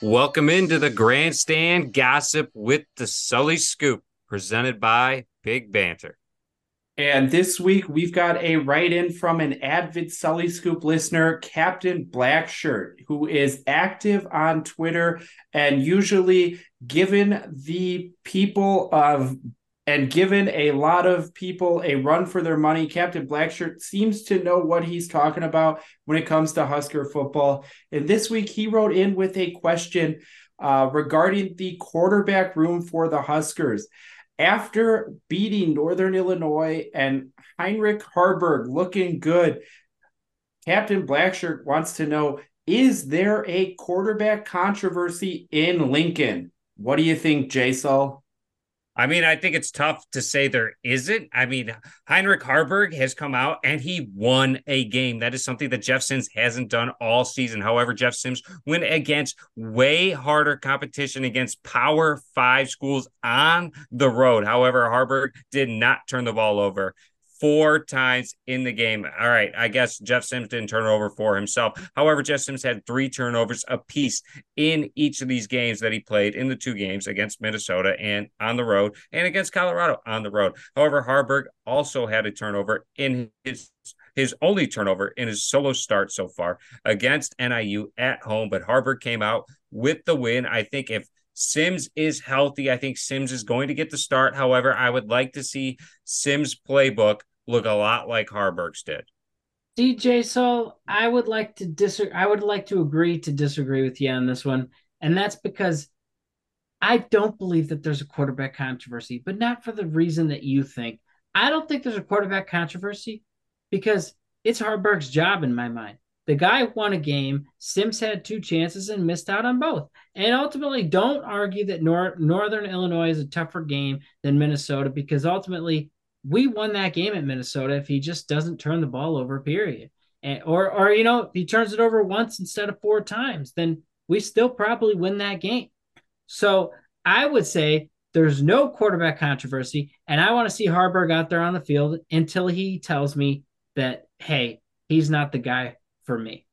Welcome into the grandstand gossip with the Sully Scoop, presented by Big Banter. And this week we've got a write in from an avid Sully Scoop listener, Captain Blackshirt, who is active on Twitter and usually given the people of and given a lot of people a run for their money. Captain Blackshirt seems to know what he's talking about when it comes to Husker football. And this week he wrote in with a question uh, regarding the quarterback room for the Huskers. After beating Northern Illinois and Heinrich Haarberg looking good, Captain Blackshirt wants to know Is there a quarterback controversy in Lincoln? What do you think, Jay? I mean, I think it's tough to say there isn't. I mean, Heinrich Haarberg has come out and he won a game. That is something that Jeff Sims hasn't done all season. However, Jeff Sims went against way harder competition against Power Five schools on the road. However, Haarberg did not turn the ball over four times in the game. All right, I guess Jeff Sims didn't turn over for himself. However, Jeff Sims had three turnovers apiece in each of these games that he played in the two games against Minnesota and on the road and against Colorado on the road. However, Haarberg also had a turnover in his his only turnover in his solo start so far against NIU at home, but Haarberg came out with the win. I think if Sims is healthy. I think Sims is going to get the start. However, I would like to see Sims' playbook look a lot like Haarberg's did. DJ, so I would like to disagree. I would like to agree to disagree with you on this one, and that's because I don't believe that there's a quarterback controversy, but not for the reason that you think. I don't think there's a quarterback controversy because it's Haarberg's job in my mind. The guy won a game. Sims had two chances and missed out on both. And ultimately, don't argue that Nor- Northern Illinois is a tougher game than Minnesota because ultimately we won that game at Minnesota if he just doesn't turn the ball over, period. And, or, or, you know, if he turns it over once instead of four times, then we still probably win that game. So I would say there's no quarterback controversy. And I want to see Haarberg out there on the field until he tells me that, hey, he's not the guy for me.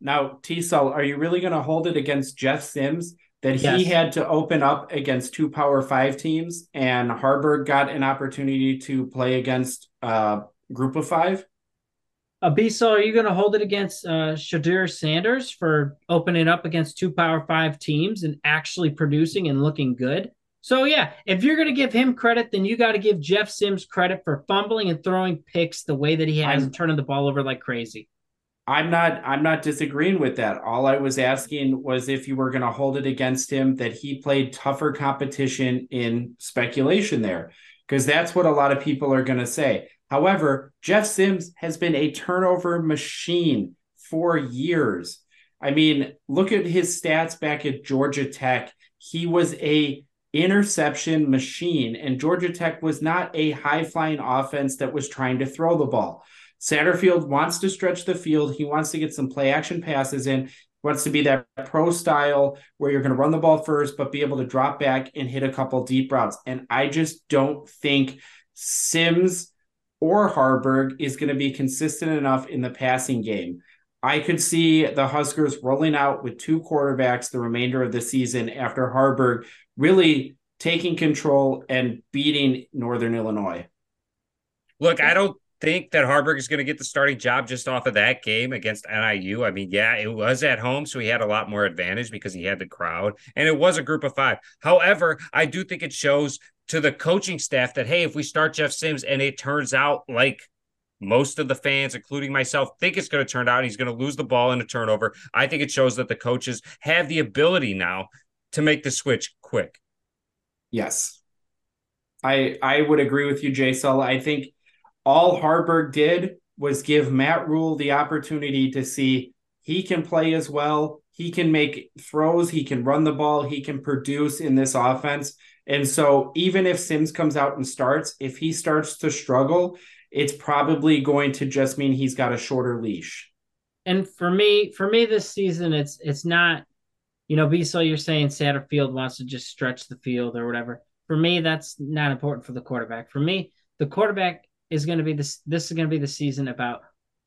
Now, T Cell, are you really going to hold it against Jeff Sims that yes. he had to open up against two Power Five teams, and Haarberg got an opportunity to play against a uh, group of five? Abiso, are you going to hold it against uh, Shedeur Sanders for opening up against two Power Five teams and actually producing and looking good? So yeah, if you're going to give him credit, then you got to give Jeff Sims credit for fumbling and throwing picks the way that he has I'm, and turning the ball over like crazy. I'm not I'm not disagreeing with that. All I was asking was if you were going to hold it against him that he played tougher competition in speculation there because that's what a lot of people are going to say. However, Jeff Sims has been a turnover machine for years. I mean, look at his stats back at Georgia Tech. He was a interception machine and Georgia Tech was not a high-flying offense that was trying to throw the ball. Satterfield wants to stretch the field. He wants to get some play action passes in. Wants to be that pro style where you're going to run the ball first, but be able to drop back and hit a couple deep routes. And I just don't think Sims or Haarberg is going to be consistent enough in the passing game. I could see the Huskers rolling out with two quarterbacks the remainder of the season after Haarberg really taking control and beating Northern Illinois. Look, I don't think that Haarberg is going to get the starting job just off of that game against NIU. I mean, yeah, it was at home, so he had a lot more advantage because he had the crowd and it was a group of five. However, I do think it shows to the coaching staff that, hey, if we start Jeff Sims and it turns out like most of the fans, including myself, think it's going to turn out he's going to lose the ball in a turnover. I think it shows that the coaches have the ability now to make the switch quick. Yes. I I would agree with you, Jay. I think all Haarberg did was give Matt Rhule the opportunity to see he can play as well. He can make throws, he can run the ball, he can produce in this offense. And so, even if Sims comes out and starts, if he starts to struggle, it's probably going to just mean he's got a shorter leash. And for me, for me this season, it's it's not, you know, Biso, you're saying Satterfield wants to just stretch the field or whatever. For me, that's not important for the quarterback. For me, the quarterback is going to be this this is going to be the season about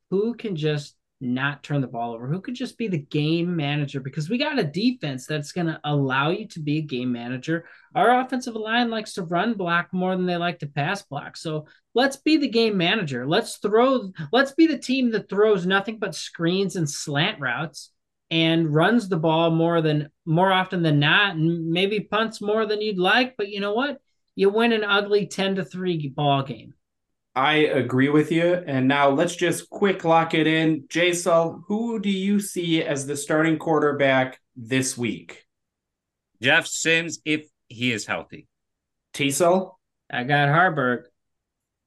who can just not turn the ball over? Who could just be the game manager? Because we got a defense that's going to allow you to be a game manager. Our offensive line likes to run block more than they like to pass block. So let's be the game manager. Let's throw, let's be the team that throws nothing but screens and slant routes and runs the ball more than more often than not, and maybe punts more than you'd like. But you know what? You win an ugly 10 to 3 ball game. I agree with you. And now let's just quick lock it in. Jason, who do you see as the starting quarterback this week? Jeff Sims, if he is healthy. Teasel? I got Haarberg.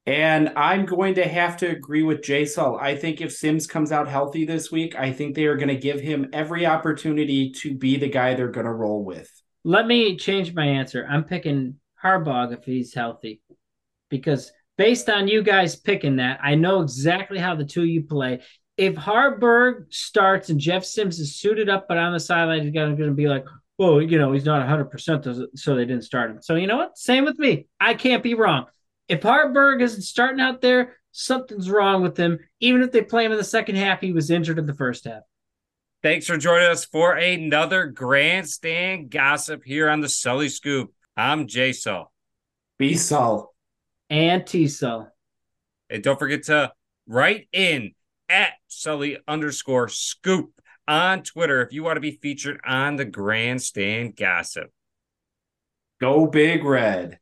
And I'm going to have to agree with Jason. I think if Sims comes out healthy this week, I think they are going to give him every opportunity to be the guy they're going to roll with. Let me change my answer. I'm picking Haarberg if he's healthy because based on you guys picking that, I know exactly how the two of you play. If Haarberg starts and Jeff Sims is suited up, but on the sideline, he's going to be like, well, you know, he's not 100%, so they didn't start him. So, you know what? Same with me. I can't be wrong. If Haarberg isn't starting out there, something's wrong with him. Even if they play him in the second half, he was injured in the first half. Thanks for joining us for another grandstand gossip here on the Sully Scoop. I'm Jay Sull. Be Sull and T-Cell. And don't forget to write in at Sully underscore scoop on Twitter if you want to be featured on the Grandstand Gossip. Go Big Red.